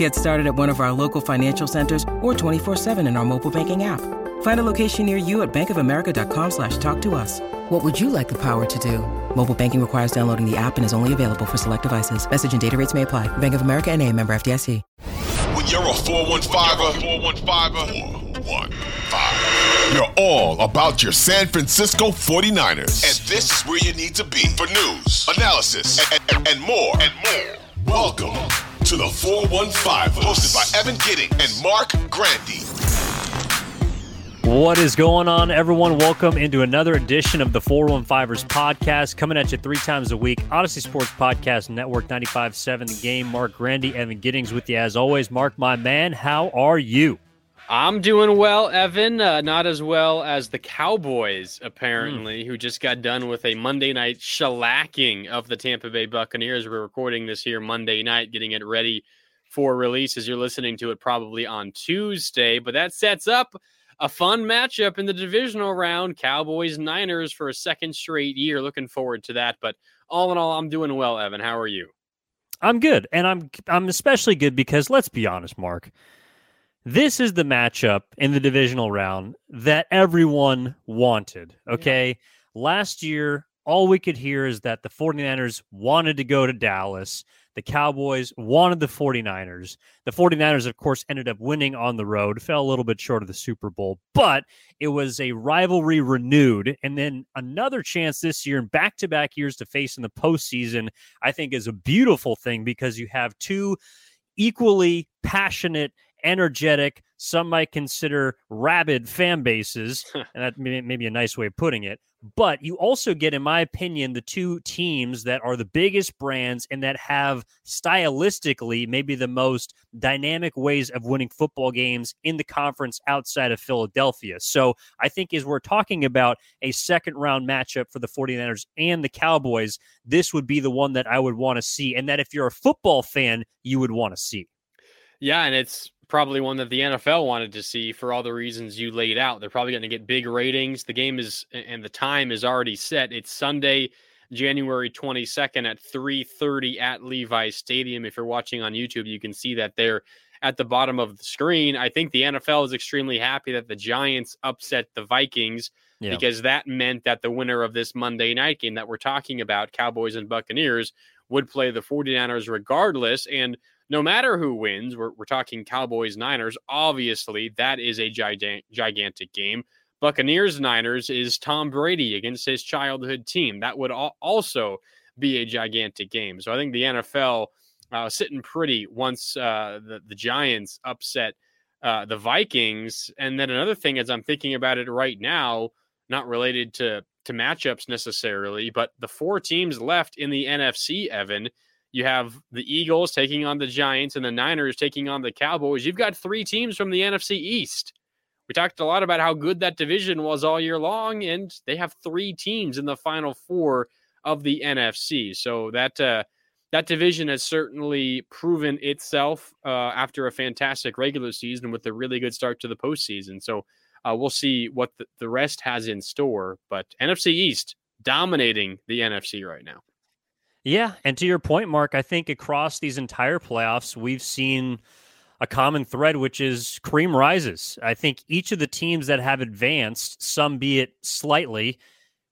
Get started at one of our local financial centers or 24-7 in our mobile banking app. Find a location near you at bankofamerica.com slash talk to us. What would you like the power to do? Mobile banking requires downloading the app and is only available for select devices. Message and data rates may apply. Bank of America and a member FDIC. When you're a 415er, 415er, 415, you're all about your San Francisco 49ers. And this is where you need to be for news, analysis, and, and, and more. And more. Welcome to the 415, hosted by Evan Gidding and Marc Grandi. What is going on, everyone? Welcome into another edition of the 415ers podcast, coming at you three times a week. Audacy Sports Podcast Network 95.7 The Game. Marc Grandi, Evan Giddings with you as always. Marc, my man, how are you? I'm doing well, Evan. Uh, not as well as the Cowboys, apparently, mm. who just got done with a Monday night shellacking of the Tampa Bay Buccaneers. We're recording this here Monday night, getting it ready for release as you're listening to it probably on Tuesday. But that sets up a fun matchup in the divisional round Cowboys Niners for a second straight year. Looking forward to that. But all in all, I'm doing well, Evan. How are you? I'm good. And I'm I'm especially good because let's be honest, Marc. This is the matchup in the divisional round that everyone wanted. Okay. Yeah. Last year, all we could hear is that the 49ers wanted to go to Dallas. The Cowboys wanted the 49ers. The 49ers, of course, ended up winning on the road, fell a little bit short of the Super Bowl, but it was a rivalry renewed. And then another chance this year and back to back years to face in the postseason, I think is a beautiful thing because you have two equally passionate, energetic, some might consider rabid fan bases. and that may, may be a nice way of putting it. But you also get, in my opinion, the two teams that are the biggest brands and that have stylistically maybe the most dynamic ways of winning football games in the conference outside of Philadelphia. So I think as we're talking about a second round matchup for the 49ers and the Cowboys, this would be the one that I would want to see. And that if you're a football fan, you would want to see. Yeah, and it's probably one that the NFL wanted to see for all the reasons you laid out. They're probably going to get big ratings. The game is and the time is already set. It's Sunday, January 22nd at 3:30 at Levi's Stadium. If you're watching on YouTube, you can see that there at the bottom of the screen. I think the NFL is extremely happy that the Giants upset the Vikings yeah. because that meant that the winner of this Monday night game that we're talking about, Cowboys and Buccaneers, would play the 49ers regardless and no matter who wins, we're, we're talking Cowboys Niners. Obviously, that is a gigantic, gigantic game. Buccaneers Niners is Tom Brady against his childhood team. That would al- also be a gigantic game. So I think the NFL uh, sitting pretty once uh, the, the Giants upset uh, the Vikings. And then another thing, as I'm thinking about it right now, not related to to matchups necessarily, but the four teams left in the NFC, Evan, you have the Eagles taking on the Giants and the Niners taking on the Cowboys. You've got three teams from the NFC East. We talked a lot about how good that division was all year long, and they have three teams in the final four of the NFC. So that uh, that division has certainly proven itself uh, after a fantastic regular season with a really good start to the postseason. So uh, we'll see what the, the rest has in store. But NFC East dominating the NFC right now. Yeah, and to your point, Marc, I think across these entire playoffs, we've seen a common thread, which is cream rises. I think each of the teams that have advanced, some be it slightly,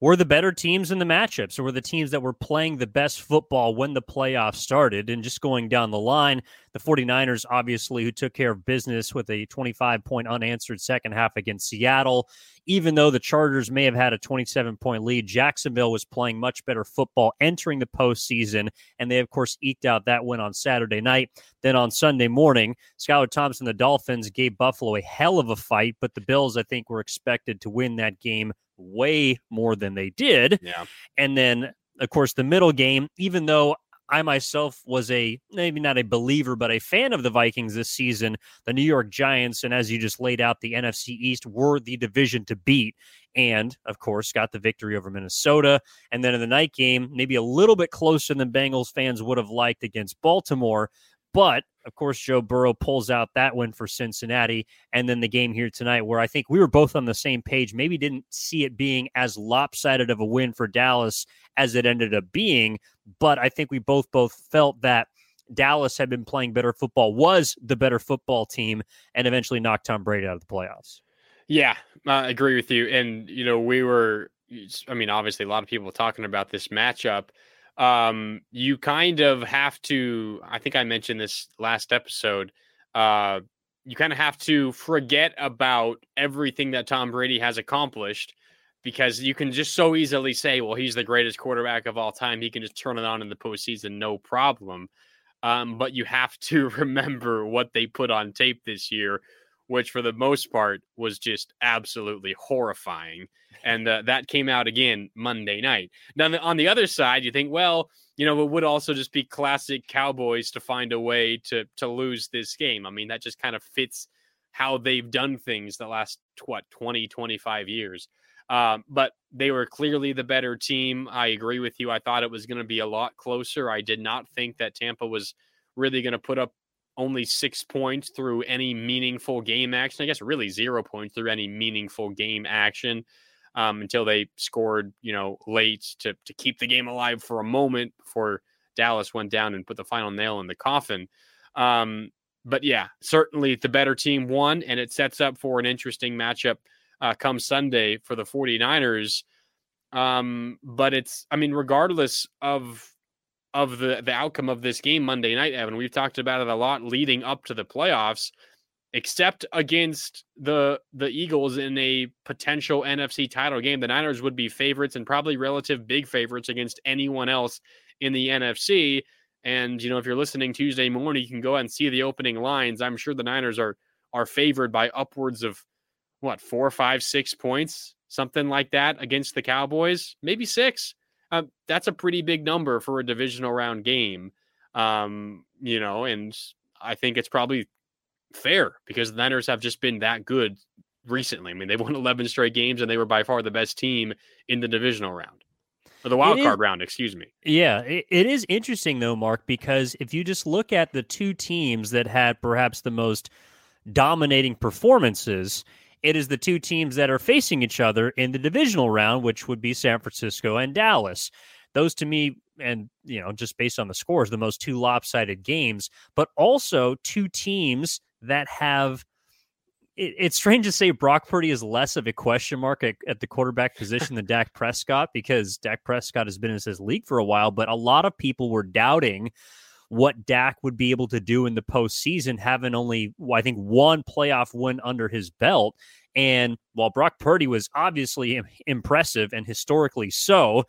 were the better teams in the matchups, or were the teams that were playing the best football when the playoffs started. And just going down the line, the 49ers, obviously, who took care of business with a 25 point unanswered second half against Seattle. Even though the Chargers may have had a 27 point lead, Jacksonville was playing much better football entering the postseason. And they, of course, eked out that win on Saturday night. Then on Sunday morning, Skylar Thompson, the Dolphins, gave Buffalo a hell of a fight, but the Bills, I think, were expected to win that game way more than they did. Yeah. And then, of course, the middle game, even though I myself was a maybe not a believer, but a fan of the Vikings this season. The New York Giants, and as you just laid out, the NFC East were the division to beat. And of course, got the victory over Minnesota. And then in the night game, maybe a little bit closer than Bengals fans would have liked against Baltimore. But of course, Joe Burrow pulls out that win for Cincinnati. And then the game here tonight, where I think we were both on the same page, maybe didn't see it being as lopsided of a win for Dallas as it ended up being. But I think we both both felt that Dallas had been playing better football, was the better football team, and eventually knocked Tom Brady out of the playoffs. Yeah, I agree with you. And, you know, we were, I mean, obviously, a lot of people talking about this matchup um, you kind of have to. I think I mentioned this last episode. Uh, you kind of have to forget about everything that Tom Brady has accomplished because you can just so easily say, well, he's the greatest quarterback of all time. He can just turn it on in the postseason, no problem. Um, but you have to remember what they put on tape this year, which for the most part was just absolutely horrifying and uh, that came out again Monday night. Now, on the other side, you think, well, you know, it would also just be classic Cowboys to find a way to to lose this game. I mean, that just kind of fits how they've done things the last what 20 25 years. Um, but they were clearly the better team. I agree with you. I thought it was going to be a lot closer. I did not think that Tampa was really going to put up only six points through any meaningful game action. I guess really zero points through any meaningful game action um, until they scored, you know, late to to keep the game alive for a moment before Dallas went down and put the final nail in the coffin. Um, but yeah, certainly the better team won, and it sets up for an interesting matchup uh, come Sunday for the 49ers. Um, but it's, I mean, regardless of of the the outcome of this game Monday night, Evan, we've talked about it a lot leading up to the playoffs except against the the Eagles in a potential NFC title game. The Niners would be favorites and probably relative big favorites against anyone else in the NFC. And you know, if you're listening Tuesday morning, you can go and see the opening lines. I'm sure the Niners are are favored by upwards of what four, five, six points, something like that against the Cowboys, maybe six. Uh, that's a pretty big number for a divisional round game. Um, you know, and I think it's probably fair because the Niners have just been that good recently. I mean, they won 11 straight games and they were by far the best team in the divisional round or the wild card round, excuse me. Yeah, it, it is interesting though, Marc, because if you just look at the two teams that had perhaps the most dominating performances, it is the two teams that are facing each other in the divisional round, which would be San Francisco and Dallas. Those to me, and you know, just based on the scores, the most two lopsided games, but also two teams that have it, it's strange to say Brock Purdy is less of a question mark at, at the quarterback position than Dak Prescott because Dak Prescott has been in this league for a while, but a lot of people were doubting what Dak would be able to do in the postseason, having only, I think, one playoff win under his belt. And while Brock Purdy was obviously impressive and historically so,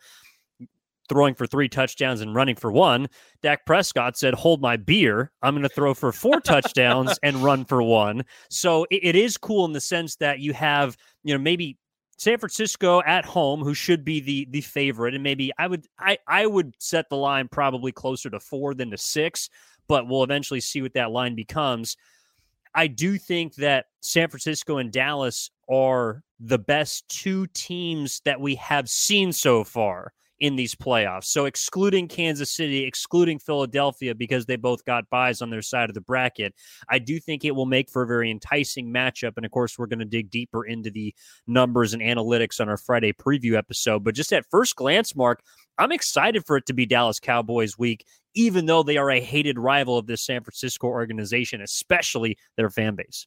throwing for three touchdowns and running for one. Dak Prescott said, Hold my beer. I'm going to throw for four touchdowns and run for one. So it, it is cool in the sense that you have, you know, maybe San Francisco at home, who should be the the favorite, and maybe I would I I would set the line probably closer to four than to six, but we'll eventually see what that line becomes. I do think that San Francisco and Dallas are the best two teams that we have seen so far in these playoffs. So excluding Kansas City, excluding Philadelphia because they both got buys on their side of the bracket, I do think it will make for a very enticing matchup. And of course, we're going to dig deeper into the numbers and analytics on our Friday preview episode. But just at first glance, Marc, I'm excited for it to be Dallas Cowboys week, even though they are a hated rival of this San Francisco organization, especially their fan base.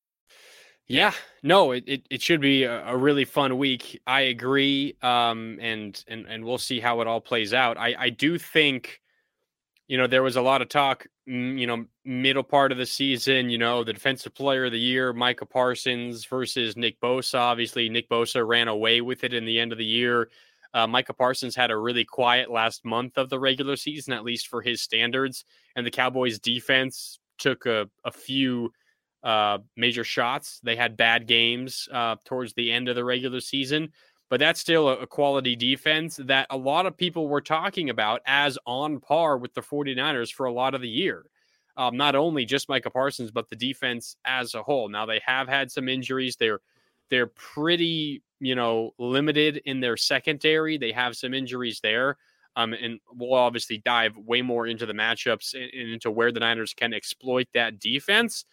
Yeah, no, it, it, it should be a, a, really fun week. I agree. Um, and, and, and we'll see how it all plays out. I, I do think you know, there was a lot of talk, you know, middle part of the season, you know, the defensive player of the year, Micah Parsons versus Nick Bosa. Obviously, Nick Bosa ran away with it in the end of the year. Uh, Micah Parsons had a really quiet last month of the regular season, at least for his standards. And the Cowboys defense took a, a few uh, major shots. They had bad games uh, towards the end of the regular season but that's still a, quality defense that a lot of people were talking about as on par with the 49ers for a lot of the year. Um, not only just Micah Parsons, but the defense as a whole. Now they have had some injuries. They're they're pretty, you know, limited in their secondary. They have some injuries there. Um, and we'll obviously dive way more into the matchups and, into where the Niners can exploit that defense.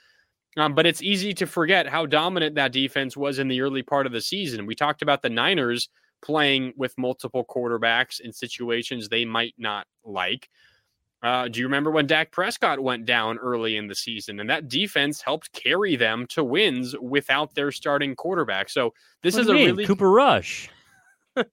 Um, but it's easy to forget how dominant that defense was in the early part of the season. We talked about the Niners playing with multiple quarterbacks in situations they might not like. Uh, do you remember when Dak Prescott went down early in the season and that defense helped carry them to wins without their starting quarterback? So this what is a mean? really Cooper Rush. do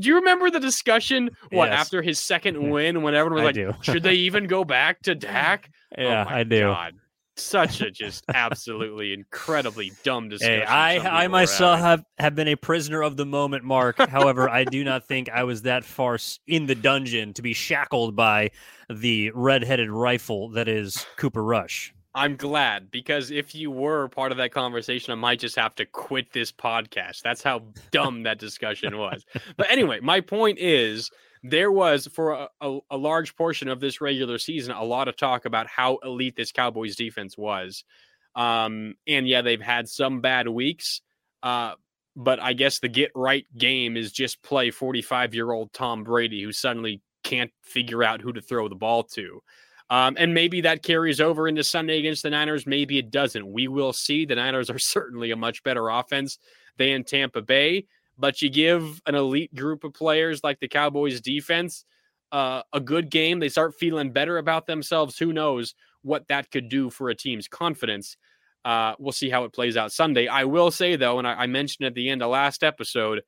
you remember the discussion? What Yes. after his second win, when everyone was I like, should they even go back to Dak? Oh Yeah, my I do. God. Such a just absolutely incredibly dumb discussion. Hey, I I myself have, have been a prisoner of the moment, Marc. However, I do not think I was that far in the dungeon to be shackled by the red-headed rifle that is Cooper Rush. I'm glad because if you were part of that conversation, I might just have to quit this podcast. That's how dumb that discussion was. But anyway, my point is there was for a, a, a large portion of this regular season a lot of talk about how elite this Cowboys defense was. Um, and yeah, they've had some bad weeks. Uh, but I guess the get right game is just play 45 year old Tom Brady who suddenly can't figure out who to throw the ball to. Um, and maybe that carries over into Sunday against the Niners. Maybe it doesn't. We will see. The Niners are certainly a much better offense than Tampa Bay. But you give an elite group of players like the Cowboys defense uh, a good game, they start feeling better about themselves. Who knows what that could do for a team's confidence? Uh, we'll see how it plays out Sunday. I will say, though, and I, I mentioned at the end of last episode,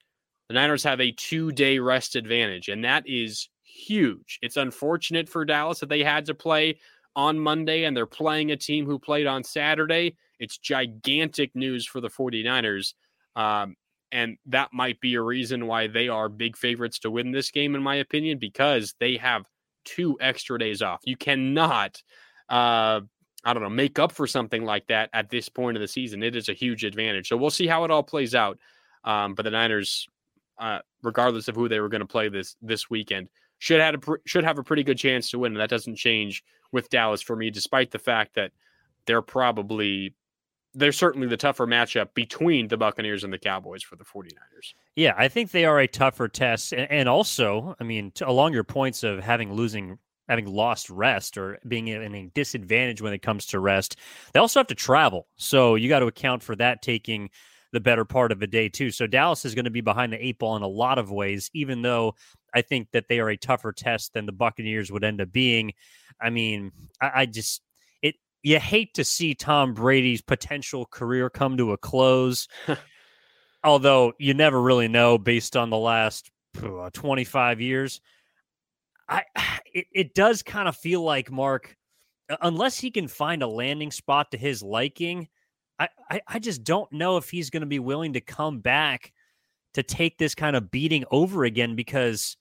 the Niners have a two day rest advantage, and that is huge. It's unfortunate for Dallas that they had to play on Monday and they're playing a team who played on Saturday. It's gigantic news for the 49ers. Um, and that might be a reason why they are big favorites to win this game, in my opinion, because they have two extra days off. You cannot, uh, I don't know, make up for something like that at this point of the season. It is a huge advantage. So we'll see how it all plays out. Um, but the Niners, uh, regardless of who they were going to play this this weekend, should have a pr- should have a pretty good chance to win. And that doesn't change with Dallas for me, despite the fact that they're probably they're certainly the tougher matchup between the Buccaneers and the Cowboys for the 49ers. Yeah, I think they are a tougher test, and, also, I mean, along your points of having losing, having lost rest or being in a disadvantage when it comes to rest, they also have to travel. So you got to account for that taking the better part of a day too. So Dallas is going to be behind the eight ball in a lot of ways, even though I think that they are a tougher test than the Buccaneers would end up being. I mean, I, I just you hate to see Tom Brady's potential career come to a close. Although you never really know based on the last uh, 25 years. I it, it does kind of feel like Marc unless he can find a landing spot to his liking, I, I, I just don't know if he's going to be willing to come back to take this kind of beating over again because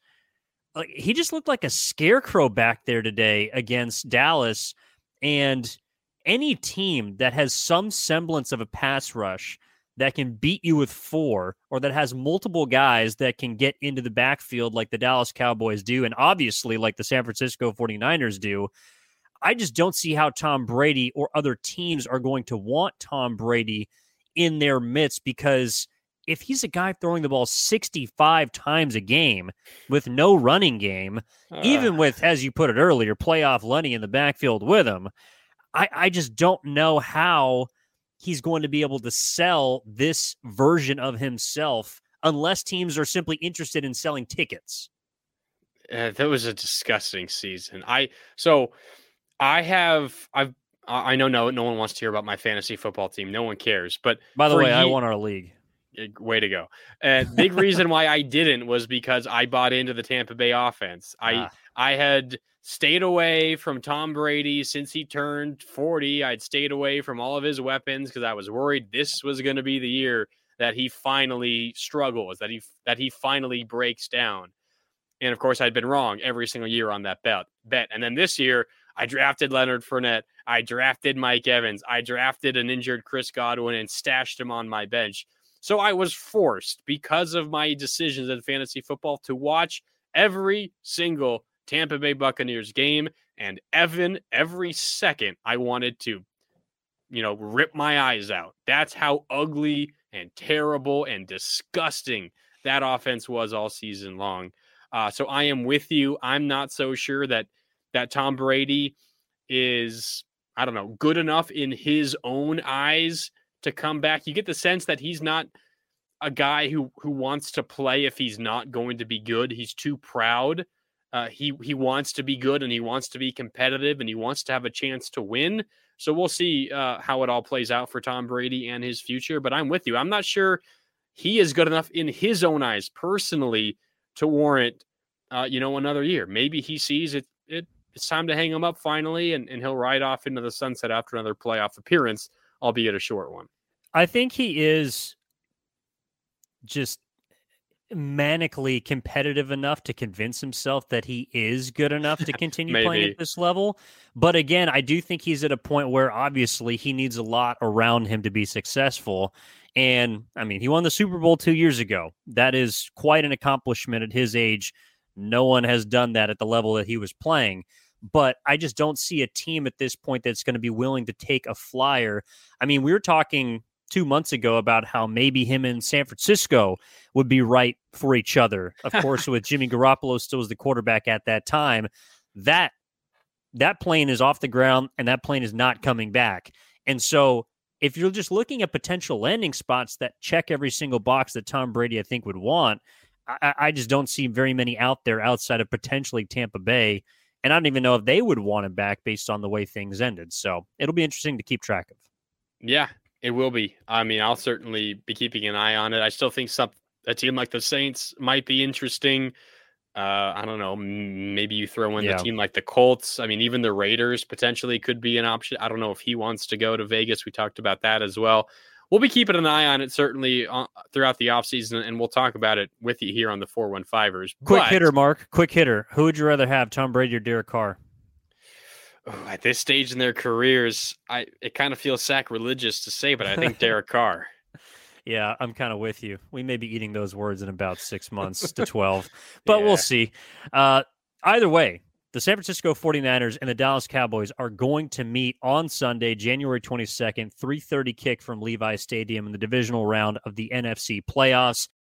like he just looked like a scarecrow back there today against Dallas and any team that has some semblance of a pass rush that can beat you with four or that has multiple guys that can get into the backfield like the Dallas Cowboys do and obviously like the San Francisco 49ers do I just don't see how Tom Brady or other teams are going to want Tom Brady in their midst because if he's a guy throwing the ball 65 times a game with no running game, uh. even with, as you put it earlier, playoff Lenny in the backfield with him, I, I just don't know how he's going to be able to sell this version of himself unless teams are simply interested in selling tickets. Uh, that was a disgusting season. I so I have I've I I know no no one wants to hear about my fantasy football team. No one cares. But By the way, I ye- won our league. Uh, way to go. Uh, big reason why I didn't was because I bought into the Tampa Bay offense. I Ah. I had stayed away from Tom Brady since he turned 40. I'd stayed away from all of his weapons because I was worried this was going to be the year that he finally struggles, that he that he finally breaks down. And of course, I'd been wrong every single year on that bet. Bet, and then this year, I drafted Leonard Fournette. I drafted Mike Evans. I drafted an injured Chris Godwin and stashed him on my bench. So I was forced because of my decisions in fantasy football to watch every single Tampa Bay Buccaneers game. And Evan, every second I wanted to, you know, rip my eyes out. That's how ugly and terrible and disgusting that offense was all season long. Uh, so I am with you. I'm not so sure that that Tom Brady is, I don't know, good enough in his own eyes to come back. You get the sense that he's not a guy who who wants to play if he's not going to be good. He's too proud. Uh, he he wants to be good and he wants to be competitive and he wants to have a chance to win. So we'll see uh, how it all plays out for Tom Brady and his future. But I'm with you. I'm not sure he is good enough in his own eyes personally to warrant, uh, you know, another year. Maybe he sees it, it it's time to hang him up finally, and, and he'll ride off into the sunset after another playoff appearance, albeit a short one. I think he is just manically competitive enough to convince himself that he is good enough to continue playing at this level. But again, I do think he's at a point where obviously he needs a lot around him to be successful. And I mean, he won the Super Bowl two years ago. That is quite an accomplishment at his age. No one has done that at the level that he was playing. But I just don't see a team at this point that's going to be willing to take a flyer. I mean, we were talking two months ago about how maybe him and San Francisco would be right for each other. Of course, with Jimmy Garoppolo still as the quarterback at that time, that that plane is off the ground and that plane is not coming back. And so if you're just looking at potential landing spots that check every single box that Tom Brady I think would want, I, I just don't see very many out there outside of potentially Tampa Bay. And I don't even know if they would want him back based on the way things ended. So it'll be interesting to keep track of. Yeah, it will be. I mean, I'll certainly be keeping an eye on it. I still think some a team like the Saints might be interesting. Uh, I don't know. Maybe you throw in yeah. the team like the Colts. I mean, even the Raiders potentially could be an option. I don't know if he wants to go to Vegas. We talked about that as well. We'll be keeping an eye on it certainly uh, throughout the offseason, and we'll talk about it with you here on the 415ers. Quick but, hitter, Marc. Quick hitter. Who would you rather have, Tom Brady or Derek Carr? at this stage in their careers, I it kind of feels sacrilegious to say, but I think Derek Carr. Yeah, I'm kind of with you. We may be eating those words in about six months to 12, but yeah. we'll see. Uh, either way, the San Francisco 49ers and the Dallas Cowboys are going to meet on Sunday, January 22nd, 3:30 kick from Levi Stadium in the divisional round of the NFC playoffs.